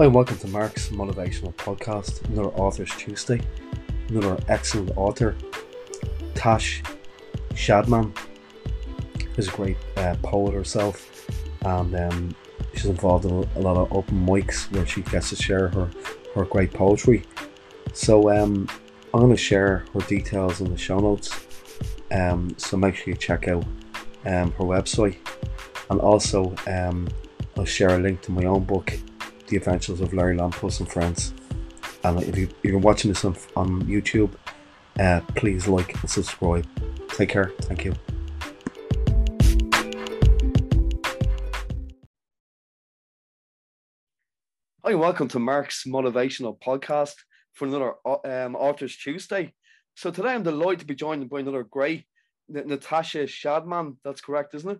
Hi, and welcome to Mark's Motivational Podcast, another Authors Tuesday. Another excellent author, Tash Shadman, is a great uh, poet herself, and um, she's involved in a lot of open mics where she gets to share her, her great poetry. So, um, I'm going to share her details in the show notes, um, so make sure you check out um, her website, and also um, I'll share a link to my own book the Adventures of Larry Lamppost and Friends. And if, you, if you're watching this on, on YouTube, uh, please like and subscribe. Take care. Thank you. Hi, welcome to Mark's Motivational Podcast for another um, Authors Tuesday. So today I'm delighted to be joined by another great Natasha Shadman. That's correct, isn't it?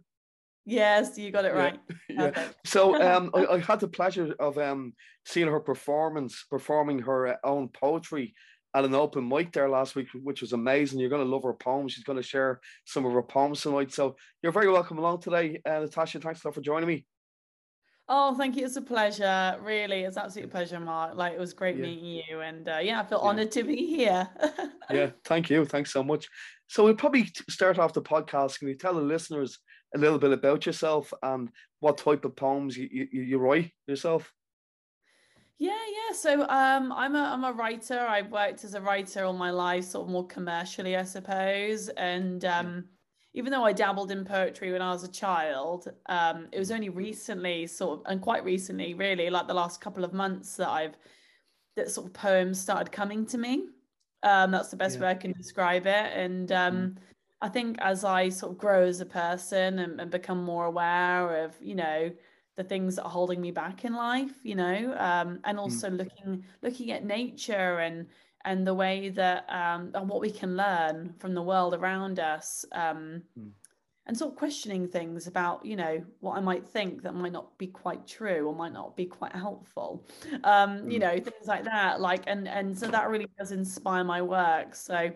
Yes, you got it right. Yeah. yeah. So um, I, I, had the pleasure of um, seeing her performance, performing her uh, own poetry at an open mic there last week, which was amazing. You're going to love her poems. She's going to share some of her poems tonight. So you're very welcome along today, uh, Natasha. Thanks a lot for joining me. Oh, thank you. It's a pleasure. Really, it's absolute pleasure, Mark. Like it was great yeah. meeting you, and uh, yeah, I feel yeah. honoured to be here. yeah, thank you. Thanks so much. So we'll probably start off the podcast. Can you tell the listeners a little bit about yourself and what type of poems you, you, you write yourself? Yeah, yeah. So um, I'm a I'm a writer. I've worked as a writer all my life, sort of more commercially, I suppose. And um, even though I dabbled in poetry when I was a child, um, it was only recently, sort of, and quite recently, really, like the last couple of months, that I've that sort of poems started coming to me. Um, that's the best yeah. way I can describe it. And um, mm. I think as I sort of grow as a person and, and, become more aware of, you know, the things that are holding me back in life, you know, um, and mm. also mm. looking looking at nature and and the way that um, and what we can learn from the world around us, um, mm. and sort of questioning things about, you know, what I might think that might not be quite true or might not be quite helpful, um, mm. you know, things like that. Like, and and so that really does inspire my work. So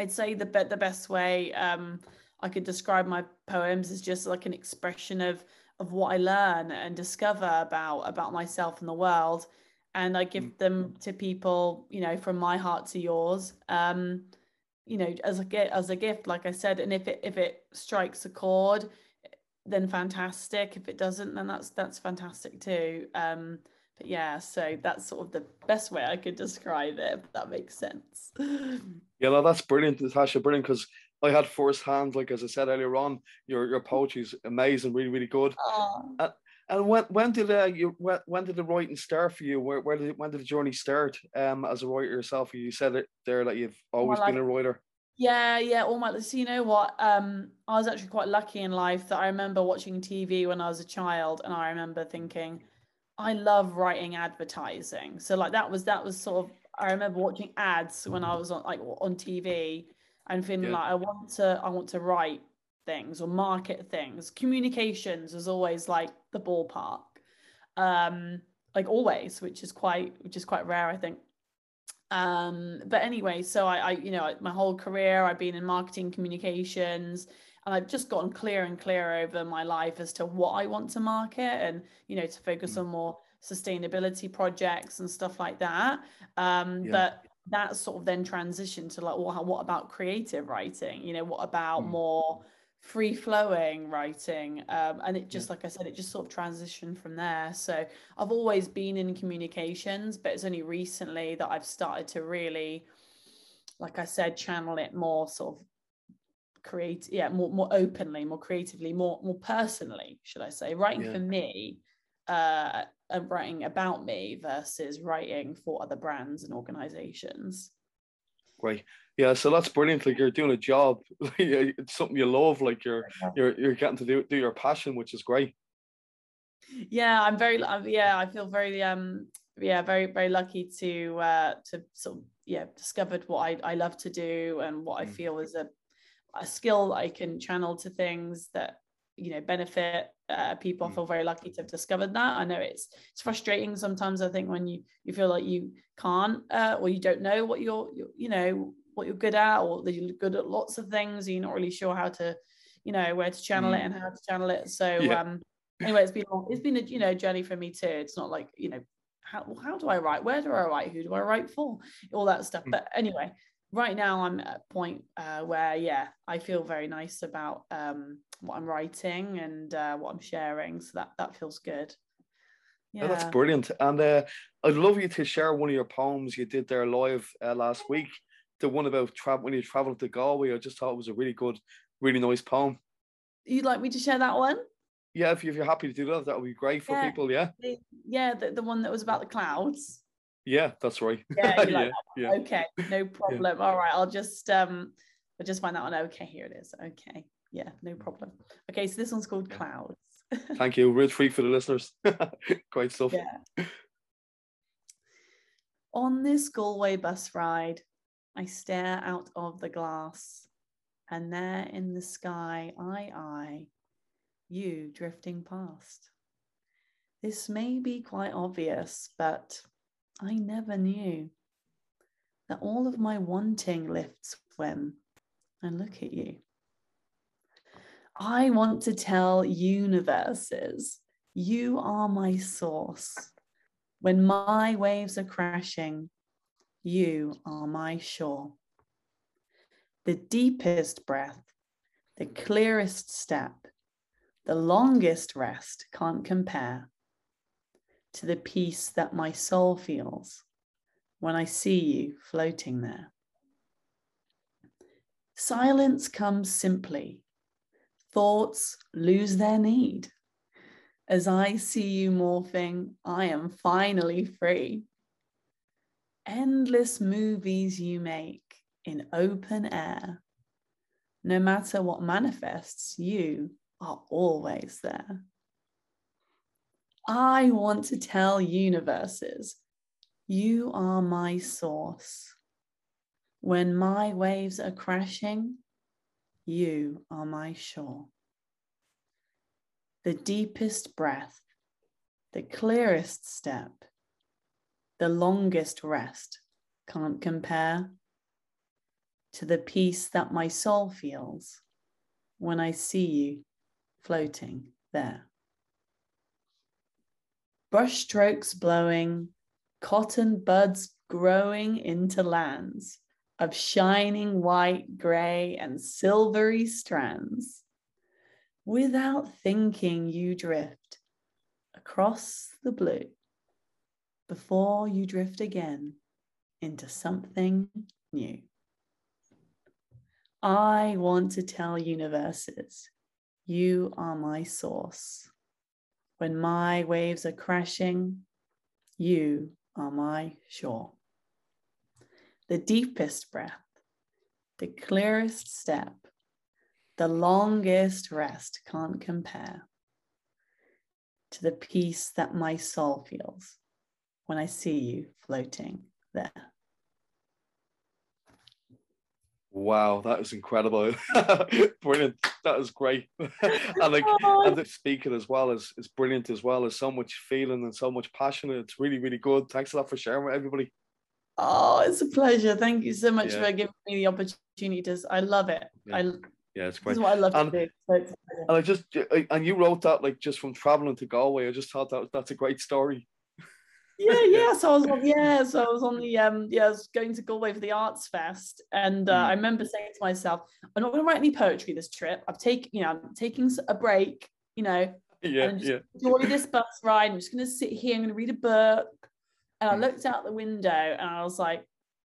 I'd say the the best way um, I could describe my poems is just like an expression of of what I learn and discover about about myself and the world, and I give mm. them to people, you know, from my heart to yours, um, you know, as a gift, as a gift, like I said, and if it if it strikes a chord, then fantastic. If it doesn't, then that's that's fantastic too. Um, but yeah, so that's sort of the best way I could describe it, if that makes sense. Yeah, no, that's brilliant, Natasha, brilliant because I had firsthand, like as I said earlier on, your your poetry is amazing, really, really good. And, and when when did uh, you when, when did the writing start for you? Where where did when did the journey start? Um, as a writer yourself, you said it there that you've always well, been a writer. Yeah, yeah, all my. So you know what? Um, I was actually quite lucky in life that I remember watching TV when I was a child, and I remember thinking, I love writing advertising. So like that was that was sort of I remember watching ads when I was on like on TV and feeling yeah. like I want to I want to write things or market things. Communications is always like the ballpark. Um like always, which is quite which is quite rare, I think. Um, but anyway, so I, I you know, my whole career I've been in marketing communications and I've just gotten clearer and clearer over my life as to what I want to market and you know to focus mm. on more sustainability projects and stuff like that um, yeah. but that sort of then transitioned to like well what about creative writing you know what about mm. more free flowing writing um, and it just yeah. like i said it just sort of transitioned from there so i've always been in communications but it's only recently that i've started to really like i said channel it more sort of create yeah more more openly more creatively more more personally should i say writing yeah. for me uh and writing about me versus writing for other brands and organizations. Great. Yeah so that's brilliant. Like you're doing a job. It's something you love. Like you're you're you're getting to do, do your passion which is great. Yeah i'm very yeah i feel very um yeah very very lucky to uh to sort of yeah discovered what i, I love to do and what i mm. feel is a a skill I can channel to things that you know benefit uh, people. I mm. feel very lucky to have discovered that. I know it's it's frustrating sometimes. I think when you you feel like you can't uh, or you don't know what you're, you're you know what you're good at or that you're good at lots of things. You're not really sure how to you know where to channel mm. it and how to channel it. So yeah. um anyway, it's been it's been a you know journey for me too. It's not like you know how, how do I write? Where do I write? Who do I write for? All that stuff. Mm. But anyway, right now I'm at a point uh, where, yeah, I feel very nice about um, what I'm writing and uh, what I'm sharing. So that, that feels good. Yeah. that's brilliant. And uh, I'd love you to share one of your poems you did there live uh, last week. The one about travel when you traveled to Galway. I just thought it was a really good, really nice poem. You'd like me to share that one? Yeah, if, you, if you're happy to do that, that would be great for Yeah. people. Yeah. Yeah, the, the one that was about the clouds. Yeah, that's right. Yeah, you yeah, like yeah. Okay, no problem. All right, I'll just um I'll just find that one. Okay, here it is. Okay. Yeah, no problem. Okay, so this one's called Yeah. Clouds. Thank you. Real treat for the listeners. great stuff. Yeah. On this Galway bus ride, I stare out of the glass, and there in the sky, I eye you drifting past. This may be quite obvious, but I never knew that all of my wanting lifts when I look at you. I want to tell universes you are my source. When my waves are crashing, you are my shore. The deepest breath, the clearest step, the longest rest can't compare to the peace that my soul feels when I see you floating there. Silence comes simply, thoughts lose their need. As I see you morphing, I am finally free. Endless movies you make in open air. No matter what manifests, you are always there. I want to tell universes, you are my source. When my waves are crashing, you are my shore. The deepest breath, the clearest step, the longest rest can't compare to the peace that my soul feels when I see you floating there. Brushstrokes blowing, cotton buds growing into lands of shining white, grey, and silvery strands. Without thinking, you drift across the blue before you drift again into something new. I want to tell universes, you are my source. When my waves are crashing, you are my shore. The deepest breath, the clearest step, the longest rest can't compare to the peace that my soul feels when I see you floating there. Wow, that was incredible. brilliant. That was great. and like Oh, and the speaking as well is, is brilliant as well. There's so much feeling and so much passion. It's really, really good. Thanks a lot for sharing with everybody. Oh, it's a pleasure. Thank you so much Yeah. for giving me the opportunity to. I love it. Yeah. I Yeah, it's this great. is what I love And- to do. So it's a pleasure. And I just and you wrote that like just from traveling to Galway. I just thought that that's a great story. yeah, yeah. So I was on, yeah, so I was on the um, yeah, I was going to Galway for the Arts Fest, and uh, Mm. I remember saying to myself, I'm not going to write any poetry this trip. I'm taking, you know, I'm taking a break. You know, Yeah, and just yeah. enjoy this bus ride. I'm just going to sit here. I'm going to read a book. And I Mm. looked out the window and I was like,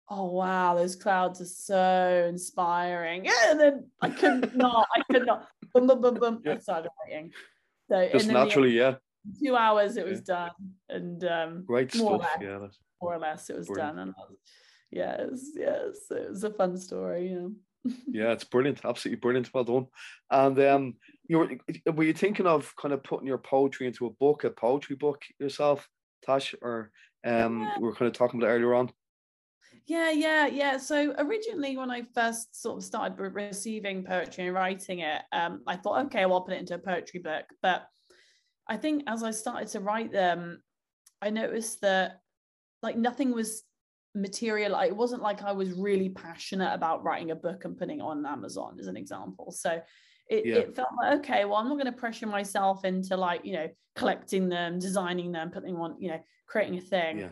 oh, wow, those clouds are so inspiring. Yeah, and then I could not, I could not. Boom, boom, boom, boom. I Yeah. started writing. So Just then the- naturally, yeah. Two hours it was done. And um, Great more or less. Yeah. more or less it was Brilliant. done. And was, yes, yes, it was a fun story. Yeah. Yeah, it's brilliant. Absolutely brilliant. Well done. And um you were were you thinking of kind of putting your poetry into a book, a poetry book yourself, Tash? Or um Yeah. we were kind of talking about it earlier on. Yeah, yeah, yeah. So originally, when I first sort of started re- receiving poetry and writing it, um, I thought, okay, well, I'll put it into a poetry book. But I think as I started to write them, I noticed that like nothing was material. Like, it wasn't like I was really passionate about writing a book and putting it on Amazon, as an example. So it, Yeah. it felt like okay well i'm not going to pressure myself into like you know collecting them designing them putting them on you know creating a thing Yeah.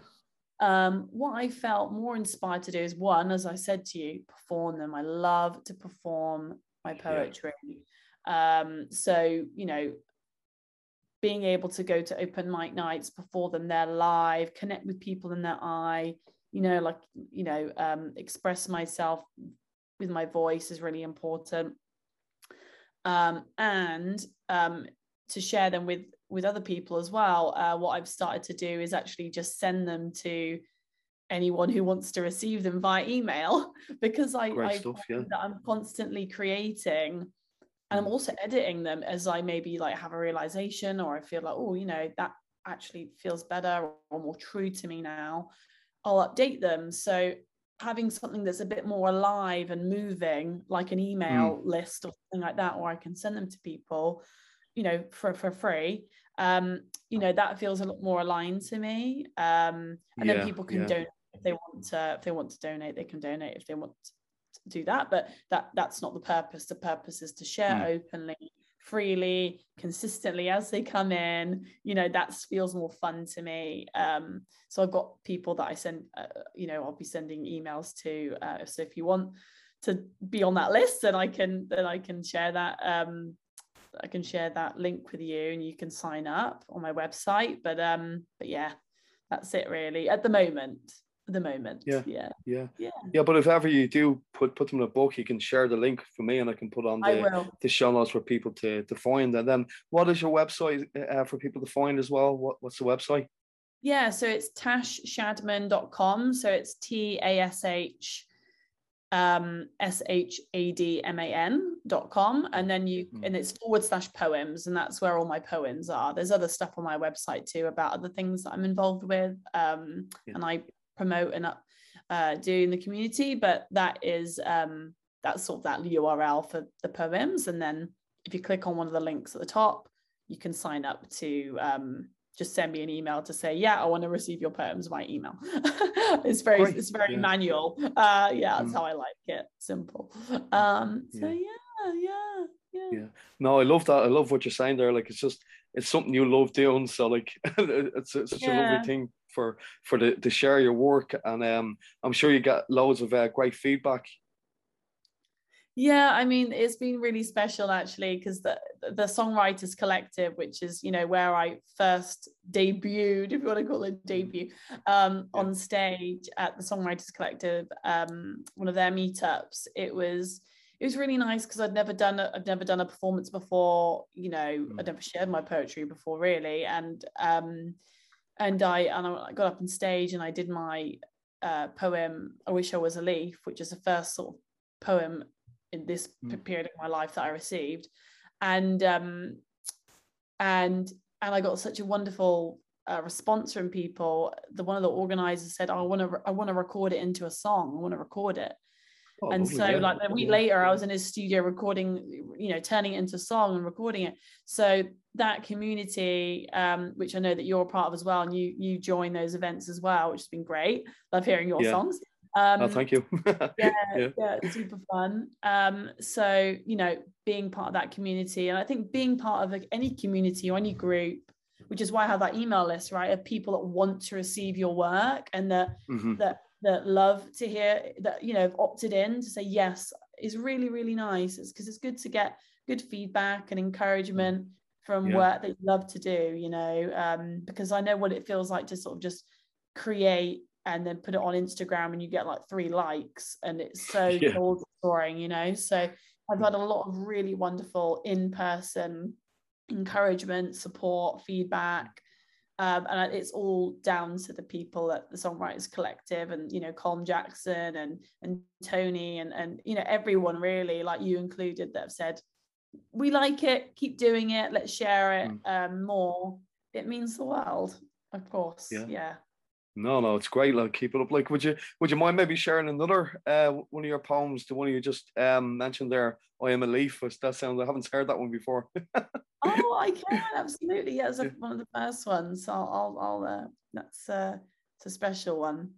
um, what I felt more inspired to do is one, as I said to you, perform them. I love to perform my Yeah. poetry. Um, so, you know, being able to go to open mic nights, before them they're live, connect with people in their eye, you know, like, you know, um, express myself with my voice is really important. Um, and um, to share them with with other people as well. Uh, what I've started to do is actually just send them to anyone who wants to receive them via email because I, Great I stuff, yeah. that I'm constantly creating and I'm Mm. also editing them as I maybe like have a realization or I feel like, oh, you know, that actually feels better or more true to me now. I'll update them. So having something that's a bit more alive and moving, like an email list or something like that, or I can send them to people, you know, for for free. Um, you know, that feels a lot more aligned to me. Um, and Yeah, then people can yeah. donate if they want to, if they want to donate, they can donate if they want to do that. But that that's not the purpose. The purpose is to share Mm. openly, freely, consistently as they come in. You know, that feels more fun to me. Um, so I've got people that I send, uh, you know, I'll be sending emails to. Uh, so if you want to be on that list, then I can then I can share that. Um, I can share that link with you, and you can sign up on my website. But um, but yeah, that's it really at the moment. The moment, Yeah. yeah, Yeah. Yeah. Yeah, but if ever you do put put them in a book, you can share the link for me and I can put on the, the show notes for people to, to find. And then what is your website uh, for people to find as well? What what's the website? Yeah, so it's tashshadman.com. So it's T A S H um S H A D M A N dot com. And then you Mhm. and it's forward slash poems, and that's where all my poems are. There's other stuff on my website too about other things that I'm involved with. Um Yeah. and I promote and up uh do in the community, but that is um that's sort of that URL for the poems. And then if you click on one of the links at the top, you can sign up to um just send me an email to say, yeah, I want to receive your poems by email. it's very, Great, it's very yeah. manual. Uh, yeah, that's Mm. how I like it. Simple. Um, so Yeah. yeah, yeah, yeah. Yeah. No, I love that. I love what you're saying there. Like it's just it's something you love doing. So like it's, it's such a lovely thing for for the to share your work. And um I'm sure you get loads of uh, great feedback. Yeah, I mean, it's been really special actually because the the songwriters collective, which is you know where I first debuted, if you want to call it debut, um, Yeah. on stage at the songwriters collective, um, one of their meetups. It was it was really nice because I'd never done a, I've never done a performance before. You know, Mm. I'd never shared my poetry before really, and um, and I and I got up on stage and I did my uh, poem "I Wish I Was a Leaf," which is the first sort of poem in this Mm. period of my life that I received, and um, and and I got such a wonderful uh, response from people. The one of the organizers said, "Oh, "I want to, I want to record it into a song. I want to record it." Oh, and so yeah. like a week later i was in his studio recording you know turning it into a song and recording it so that community um which i know that you're a part of as well and you you join those events as well which has been great love hearing your Yeah. songs um oh, thank you. yeah, Yeah. yeah, super fun. Um, so you know, being part of that community, and I think being part of like, any community or any group, which is why I have that email list, right, of people that want to receive your work and that Mhm. that that love to hear that you know have opted in to say yes is really really nice. It's because it's good to get good feedback and encouragement from Yeah. work that you love to do. You know, um, because I know what it feels like to sort of just create and then put it on Instagram and you get like three likes and it's so Yeah. destroying, you know. So I've had a lot of really wonderful in-person encouragement, support, feedback. Um, and it's all down to the people at the Songwriters Collective and you know Colm Jackson and and Tony and and you know everyone really like you included that have said we like it, keep doing it, let's share it um, more. It means the world, of course. Yeah. yeah. No, no, it's great. Like keep it up. Like, would you would you mind maybe sharing another uh one of your poems, the one you just um mentioned there? I am a leaf. That sounds I haven't heard that one before. Oh, I can absolutely. Yeah, it's one of the first ones. I'll, I'll, I'll uh, that's uh, it's a special one.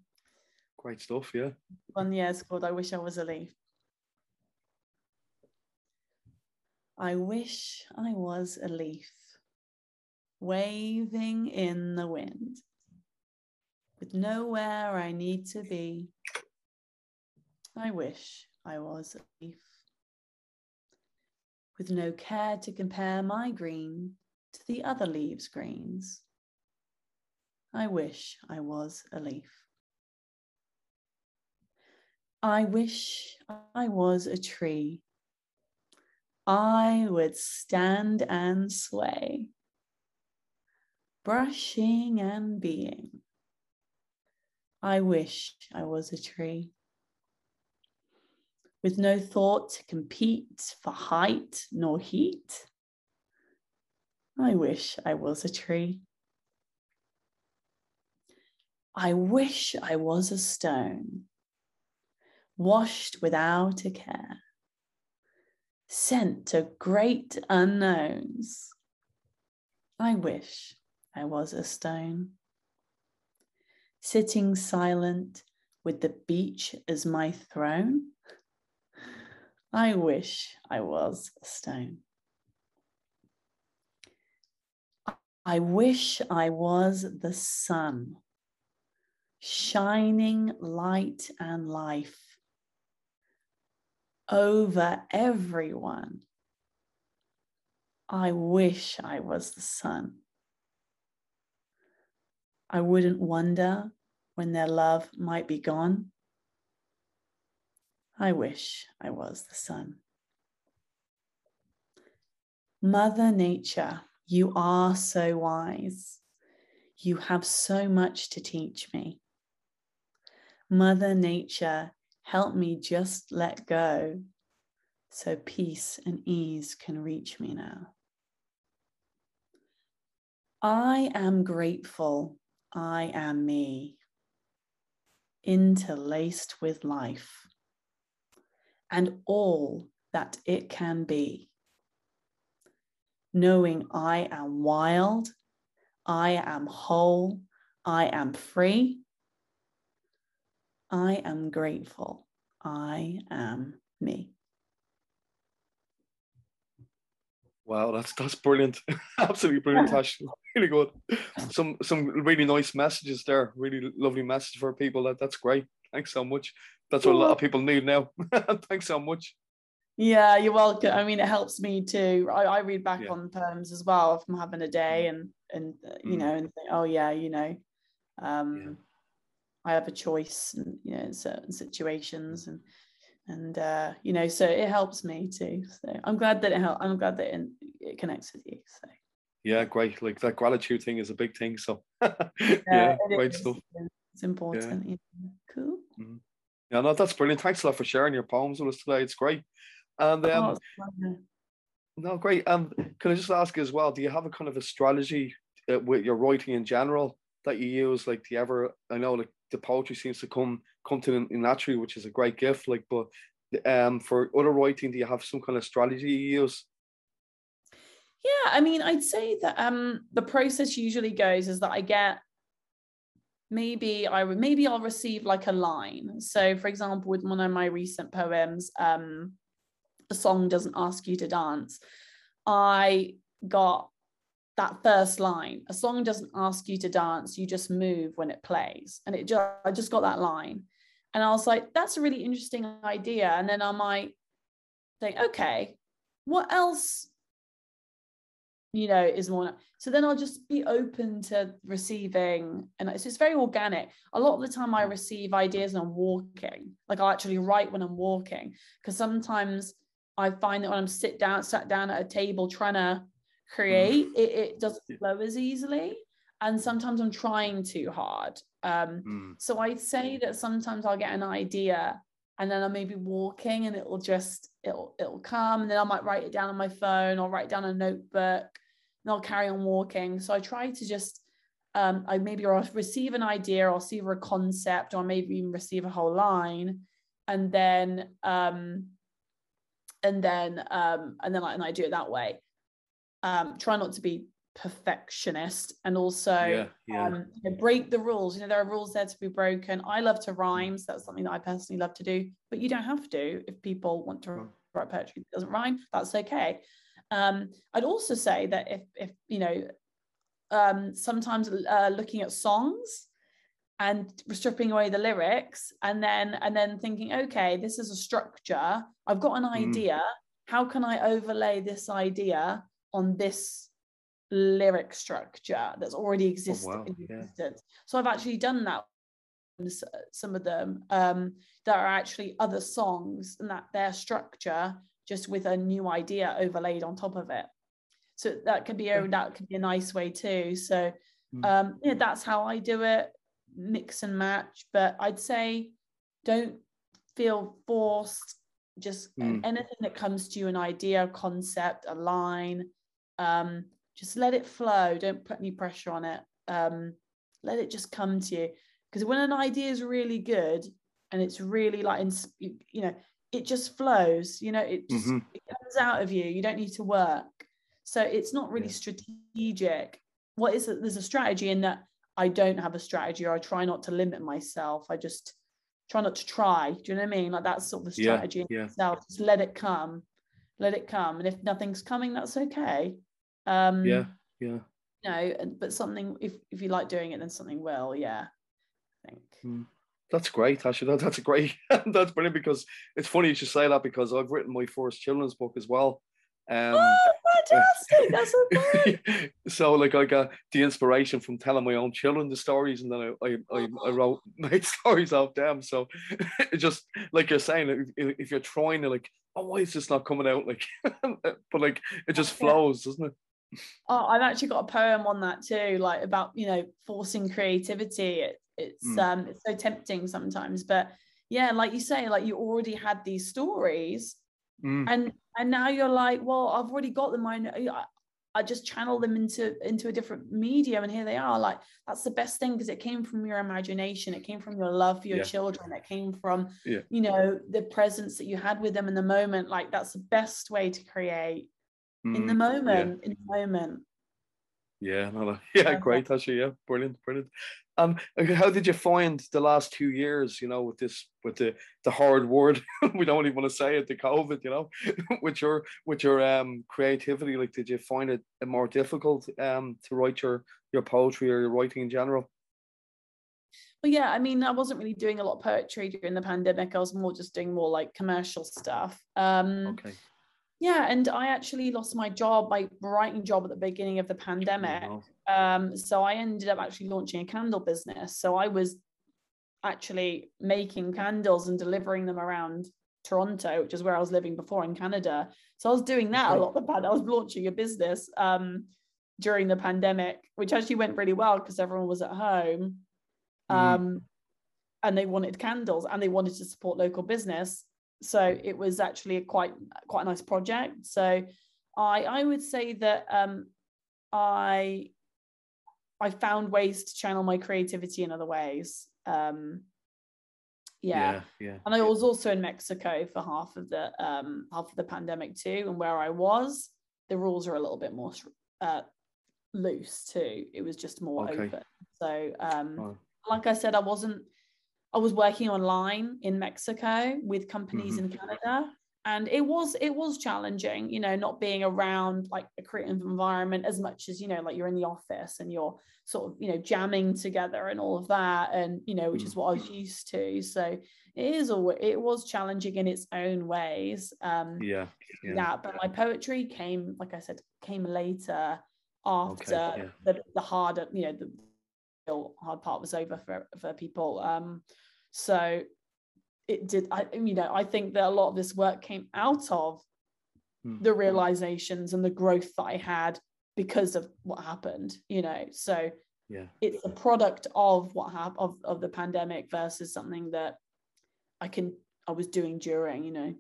Great stuff, yeah. One yeah, it's called "I Wish I Was a Leaf." I wish I was a leaf waving in the wind with nowhere I need to be. I wish I was a leaf with no care to compare my green to the other leaves' greens. I wish I was a leaf. I wish I was a tree. I would stand and sway, brushing and being. I wish I was a tree. With no thought to compete for height nor heat. I wish I was a tree. I wish I was a stone, washed without a care, sent to great unknowns. I wish I was a stone, sitting silent with the beach as my throne. I wish I was a stone. I wish I was the sun shining light and life over everyone. I wish I was the sun. I wouldn't wonder when their love might be gone. I wish I was the sun. Mother Nature, you are so wise. You have so much to teach me. Mother Nature, help me just let go so peace and ease can reach me now. I am grateful. I am me, interlaced with life and all that it can be. Knowing I am wild, I am whole, I am free, I am grateful. I am me. Wow, that's that's brilliant. Absolutely brilliant, Tash. Really good. Some some really nice messages there. Really lovely message for people. That that's great. Thanks so much. That's what a lot of people need now. Thanks so much. Yeah, you're welcome. I mean, it helps me too. I, I read back yeah. on poems as well if I'm having a day mm. and and uh, you mm. know and think, oh yeah, you know, um, yeah. I have a choice, and, you know, in certain situations, and and uh, you know, so it helps me too. So I'm glad that it help. I'm glad that it, it connects with you. So yeah, great. Like that gratitude thing is a big thing. So yeah, yeah great is. stuff. It's important. Yeah. Cool. Mm-hmm. Yeah, no, that's brilliant. Thanks a lot for sharing your poems with us today. It's great. And um, oh, no, great. And can I just ask as well? Do you have a kind of a strategy uh, with your writing in general that you use? Like, do you ever? I know like the poetry seems to come you naturally, which is a great gift. Like, but um, for other writing, do you have some kind of strategy you use? Yeah, I mean, I'd say that um, the process usually goes is that I get maybe I maybe I'll receive like a line. So, for example, with one of my recent poems, um, the song doesn't ask you to dance. I got that first line. A song doesn't ask you to dance, you just move when it plays. And it just I just got that line. And I was like, that's a really interesting idea. And then I might think, okay, what else you know is more so then i'll just be open to receiving and it's just very organic. A lot of the time i receive ideas when i'm walking. Like i'll actually write when i'm walking. Because sometimes i find that when i'm sit down sat down at a table trying to create mm. it, it doesn't flow as easily. And sometimes i'm trying too hard um, mm. so i'd say that sometimes i'll get an idea and then i may be walking and it'll just it'll it'll come and then i might write it down on my phone or write down a notebook and I'll carry on walking. So I try to just, um, I maybe I'll receive an idea, or see a concept, or maybe even receive a whole line, and then, um, and then, um, and then I, and I do it that way. Um, try not to be perfectionist and also yeah, yeah. Um, you know, break the rules. You know, there are rules there to be broken. I love to rhyme, so that's something that I personally love to do, but you don't have to if people want to write poetry that doesn't rhyme, that's okay. Um, I'd also say that if if you know, um, sometimes uh, looking at songs and stripping away the lyrics and then and then thinking okay this is a structure i've got an mm. idea how can i overlay this idea on this lyric structure that's already existed, oh, wow. yeah. so i've actually done that some of them um, that are actually other songs and that their structure just with a new idea overlaid on top of it so that could be a that could be a nice way too so mm. um yeah that's how i do it mix and match, but I'd say don't feel forced. Just mm. anything that comes to you, an idea, a concept, a line, um, just let it flow. Don't put any pressure on it. Um, let it just come to you. Because when an idea is really good and it's really like, in, you know, it just flows. You know, it just mm-hmm. it comes out of you. You don't need to work. So it's not really yeah. strategic. What is it? There's a strategy in that I don't have a strategy or I try not to limit myself. I just try not to try. Do you know what I mean? Like that's sort of the strategy yeah, yeah. itself. Just let it come. Let it come. And if nothing's coming, that's okay. Um yeah, yeah. You know, but something if if you like doing it, then something will, yeah. I think. Mm. That's great, actually. That's a great that's brilliant because it's funny you should say that because I've written my first children's book as well. Um, oh, fantastic! That's so good. so, like, I got the inspiration from telling my own children the stories, and then I, I, I, I wrote made stories of them. So, it just like you're saying, if, if, you're trying to like, oh, why is this not coming out? Like, but like, it just flows, doesn't it? Oh, I've actually got a poem on that too, like about you know forcing creativity. It, it's mm. um, it's so tempting sometimes, but yeah, like you say, like you already had these stories Mm. And and now you're like, well, I've already got them. I, I, I just channel them into into a different medium, and here they are. Like that's the best thing because it came from your imagination. It came from your love for your yeah. children. It came from yeah. you know the presence that you had with them in the moment. Like that's the best way to create mm. in the mm. moment. Yeah. In the moment. Yeah, no, yeah, great, actually, yeah, brilliant, brilliant. Um, how did you find the last two years? You know, with this, with the the hard word, we don't even want to say it, the COVID. You know, with your with your um creativity, like, did you find it more difficult um to write your your poetry or your writing in general? Well, yeah, I mean, I wasn't really doing a lot of poetry during the pandemic. I was more just doing more like commercial stuff. Um, okay. Yeah, and I actually lost my job, my writing job at the beginning of the pandemic. Um, so I ended up actually launching a candle business. So I was actually making candles and delivering them around Toronto, which is where I was living before in Canada. So I was doing that a lot. The I was launching a business um, during the pandemic, which actually went really well because everyone was at home, mm. um, and they wanted candles and they wanted to support local business. So it was actually a quite quite a nice project. So I I would say that um, I I found ways to channel my creativity in other ways. Um, yeah. yeah, yeah. And I was also in Mexico for half of the um, half of the pandemic too, and where I was, the rules are a little bit more uh, loose too. It was just more okay. open. So, um, like I said, I wasn't. I was working online in Mexico with companies mm-hmm. in Canada, and it was it was challenging you know not being around like a creative environment as much as you know like you're in the office and you're sort of you know jamming together and all of that and you know which is what i was mm-hmm. used to so it is all it was challenging in its own ways um yeah yeah, but my poetry came like i said came later after okay, yeah. the, the harder you know the hard part was over for for people um so it did i you know i think that a lot of this work came out of mm. the realizations and the growth that i had because of what happened you know so yeah it's a product of what happened of, of the pandemic versus something that i can i was doing during you know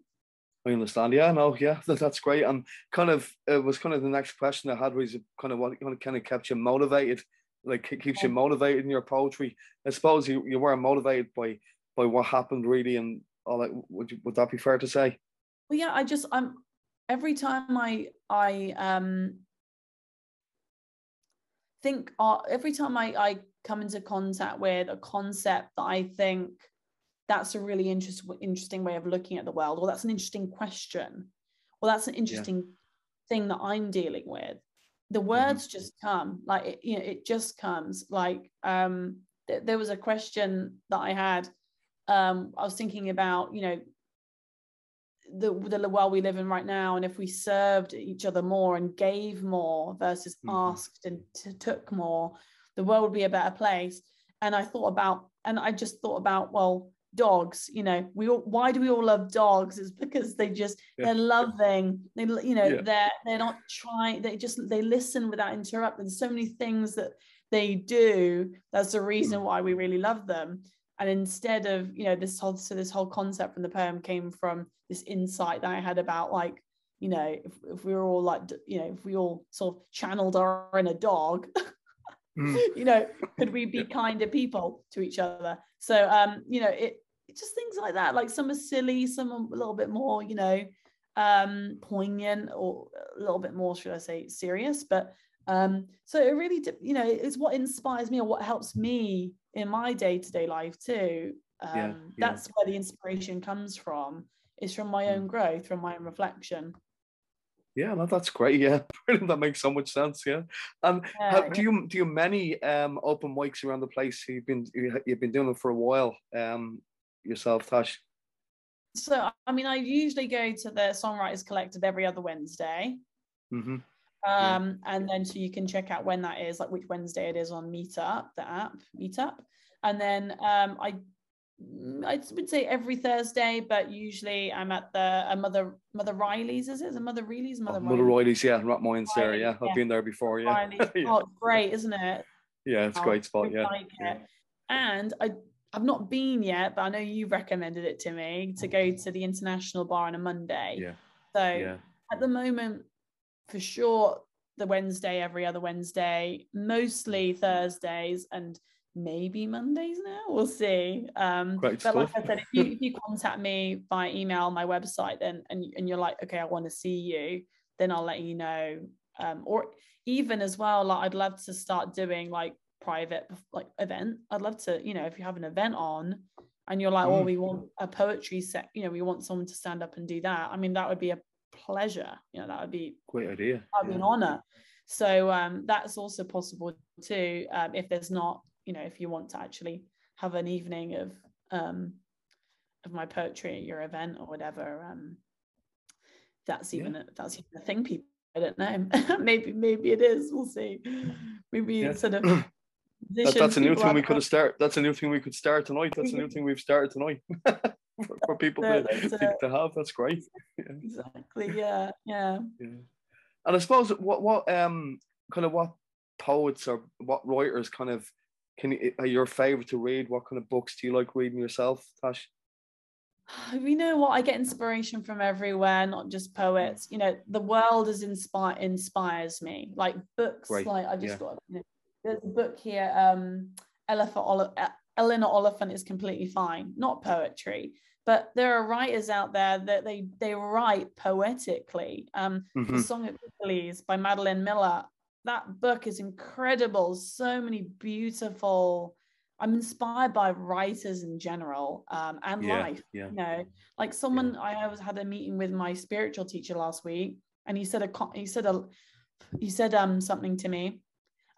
I understand. Yeah, no, yeah, that, that's great. And kind of it was kind of the next question I had was kind of what kind of kept you motivated, like it keeps you motivated in your poetry. I suppose you, you weren't motivated by by what happened really and all that. Would you, would that be fair to say? Well yeah i just i'm every time i i um think uh, every time I, I come into contact with a concept that i think that's a really interest, interesting way of looking at the world or that's an interesting question or that's an interesting thing that I'm dealing with, the Mm-hmm. words just come like it, you know it just comes like um th- there was a question that I had um I was thinking about you know the the world we live in right now and if we served each other more and gave more versus Mhm. asked and t- took more the world would be a better place and i thought about and i just thought about well dogs you know we all why do we all love dogs? Is because they just Yeah. they're loving. They you know Yeah. they're they're not trying they just they listen without interrupting. There's so many things that they do that's the reason why we really love them. And instead of you know this whole so this whole concept from the poem came from this insight that i had about like you know if, if we were all like you know if we all sort of channeled our inner dog Mm. you know could we be kinder people to each other? So um you know it just things like that like some are silly some are a little bit more you know um poignant or a little bit more should i say serious but um so it really you know it's what inspires me or what helps me in my day-to-day life too um Yeah, yeah. that's where the inspiration comes from is from my own growth from my own reflection Yeah, no, that's great. Yeah, brilliant. That makes so much sense. Yeah. Um, Yeah, how, do you do you many um open mics around the place? You've been you- you've been doing it for a while. Um, yourself, Tash. so i mean i usually go to the songwriters collective every other wednesday Mm-hmm. um Yeah. and then so you can check out when that is like which wednesday it is on meetup the app meetup and then um i i would say every thursday but usually i'm at the uh, mother mother reilly's is it is it mother reilly's mother, Mother Reilly's? Reilly's, yeah, Rathmines there. Reilly, Yeah, I've been there before. Yeah. oh great isn't it yeah, it's a Oh, great spot. Yeah, like yeah. it. And I I've not been yet, but I know you recommended it to me to go to the international bar on a Monday. yeah, So yeah. at the moment, for sure, the Wednesday, every other Wednesday, mostly Thursdays, and maybe Mondays now. We'll see. Um, but like. I said, if you, if you contact me by email, my website, then and, and you're like, okay, I want to see you, then I'll let you know. Um, or even as well, like I'd love to start doing like private like event. I'd love to, you know, if you have an event on and you're like, oh, Mm. we want a poetry set, you know, we want someone to stand up and do that. I mean, that would be a pleasure. You know, that would be Great idea. that'd be an honor. So um, that's also possible too. Um, if there's not, you know, if you want to actually have an evening of um, of my poetry at your event or whatever, um, that's Yeah. even a, that's even a thing. People, I don't know. maybe maybe it is. We'll see. Maybe Yeah. sort of. That, that's a new thing we could have started. That's a new thing we could start tonight. That's a new thing we've started tonight for, for people to, to, to have. That's great. Yeah. Exactly. Yeah. Yeah. Yeah. And I suppose what what um kind of what poets or what writers kind of can you, are your favorite to read? What kind of books do you like reading yourself, Tash? you know what i get inspiration from everywhere not just poets you know the world is inspire inspires me like books Great, like i just yeah. got you know, there's a book here um eleanor oliphant is completely fine. Not poetry but there are writers out there that they they write poetically. Um the Mhm. song of Hercules by madeline miller. That book is incredible. So many beautiful i'm inspired by writers in general um and Yeah, life yeah. you know. Like someone i was had a meeting with my spiritual teacher last week and he said a he said a he said um something to me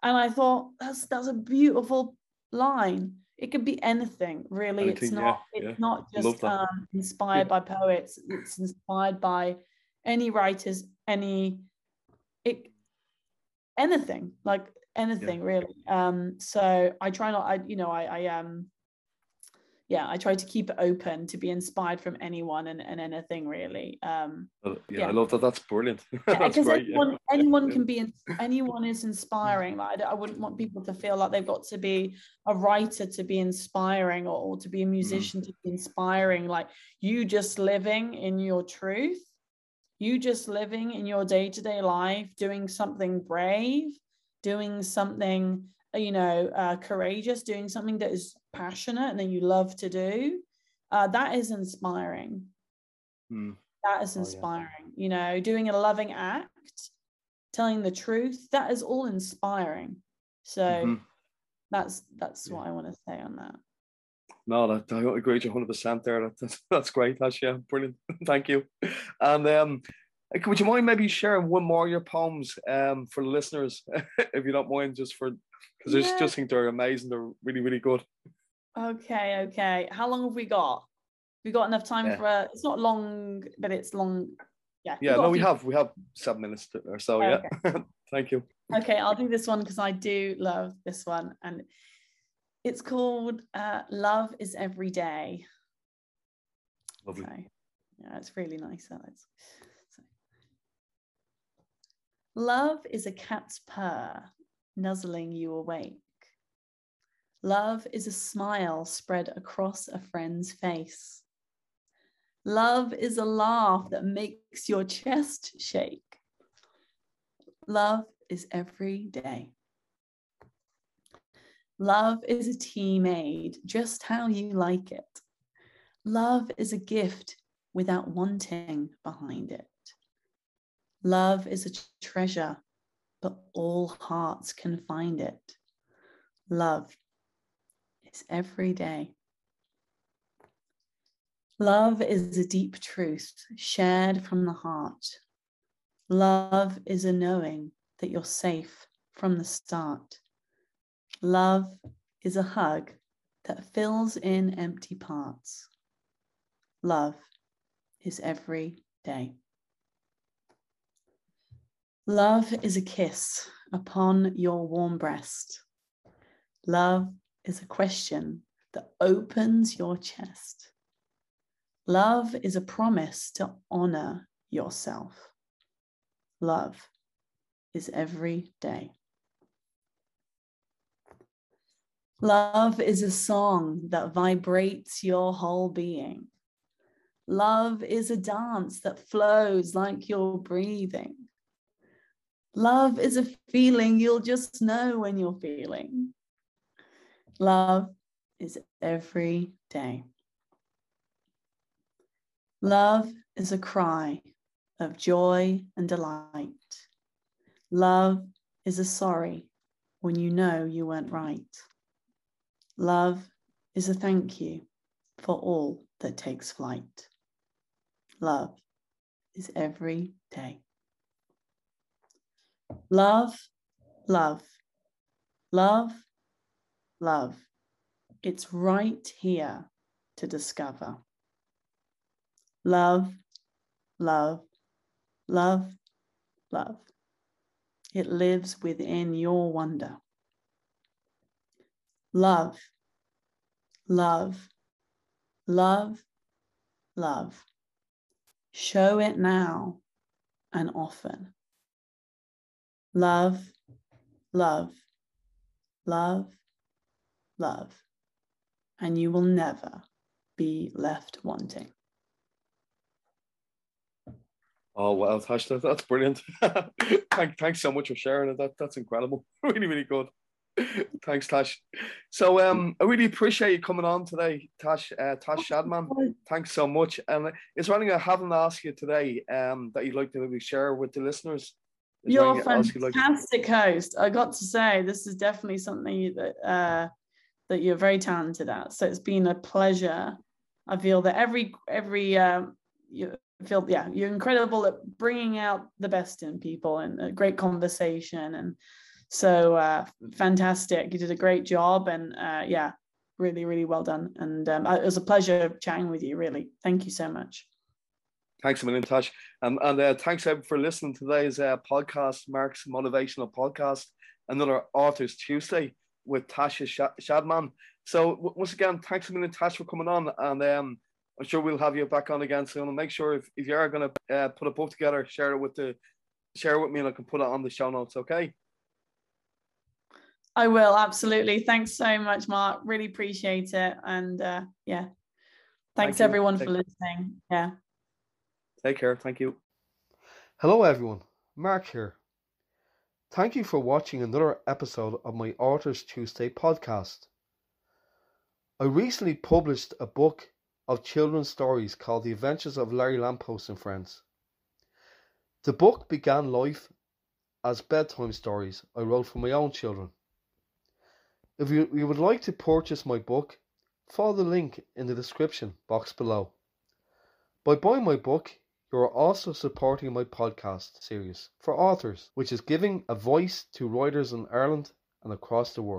and i thought that's that's a beautiful line. It could be anything really. It's not yeah, it's yeah. not just um inspired by poets. It's inspired by any writers any it anything like anything really. Um so i try not i you know i i um yeah i try to keep it open to be inspired from anyone and, and anything really um Yeah, Yeah. I love that. That's brilliant. Because great. yeah. anyone, anyone can be anyone is inspiring like I, I wouldn't want people to feel like they've got to be a writer to be inspiring or, or to be a Mm-hmm. musician to be inspiring like you just living in your truth you just living in your day-to-day life doing something brave doing something you know uh, courageous doing something that is passionate and that you love to do uh, that is inspiring Mm. that is Oh, yeah. inspiring you know doing a loving act telling the truth that is all inspiring so Mhm. that's that's Yeah. what i want to say on that No, that, I agree with you 100% there. That, that's, that's great, That's Yeah, brilliant. Thank you. And um, would you mind maybe sharing one more of your poems um, for the listeners, if you don't mind, just for because yeah. I just think they're amazing. They're really, really good. Okay, okay. How long have we got? We got enough time yeah. for a, it's not long, but it's long. Yeah. Yeah, no, we have we have seven minutes or so. Oh, yeah. Okay. Thank you. Okay, I'll do this one because I do love this one. And it's called uh, Love is Every Day. Lovely. So, yeah, it's really nice. So, Love is a cat's purr, nuzzling you awake. Love is a smile spread across a friend's face. Love is a laugh that makes your chest shake. Love is every day. Love is a tea made just how you like it. Love is a gift without wanting behind it. Love is a treasure, but all hearts can find it. Love is every day. Love is a deep truth shared from the heart. Love is a knowing that you're safe from the start. Love is a hug that fills in empty parts. Love is every day. Love is a kiss upon your warm breast. Love is a question that opens your chest. Love is a promise to honor yourself. Love is every day. Love is a song that vibrates your whole being. Love is a dance that flows like you're breathing. Love is a feeling you'll just know when you're feeling. Love is every day. Love is a cry of joy and delight. Love is a sorry when you know you weren't right. Love is a thank you for all that takes flight. Love is every day. Love, love, love, love. It's right here to discover. Love, love, love, love. It lives within your wonder. Love, love, love, love. Show it now and often. Love, love, love, love, and you will never be left wanting. Oh well, Tash, that, that's brilliant. Thank, thanks so much for sharing it. That, that's incredible. really, really good. thanks, Tash. So um, I really appreciate you coming on today, Tash. Uh, Tash Shadman. Thanks so much. And is there anything I haven't asked you today um, that you'd like to maybe share with the listeners? You're a fantastic host. I got to say, this is definitely something that uh, that you're very talented at. So it's been a pleasure. I feel that every every um, you feel yeah you're incredible at bringing out the best in people and a great conversation and so uh, fantastic. You did a great job and uh, yeah, really really well done. And um, it was a pleasure chatting with you. Really, thank you so much. Thanks a million, Tash. Um, and uh, thanks everyone for listening to today's uh, podcast, Mark's Motivational Podcast, another Authors Tuesday with Tasha Shadman. So w- once again, thanks a million, Tash, for coming on. And um, I'm sure we'll have you back on again soon. And make sure if, if you are going to uh, put a book together, share it with the share it with me, and I can put it on the show notes. Okay. I will absolutely. Thanks so much, Mark. Really appreciate it. And uh, yeah, thanks Thank everyone for listening. Yeah. Take care. Thank you. Hello, everyone. Mark here. Thank you for watching another episode of my Authors Tuesday podcast. I recently published a book of children's stories called The Adventures of Larry Lamppost and Friends. The book began life as bedtime stories I wrote for my own children. If you, you would like to purchase my book, follow the link in the description box below. By buying my book, You are also supporting my podcast series for authors, which is giving a voice to writers in Ireland and across the world.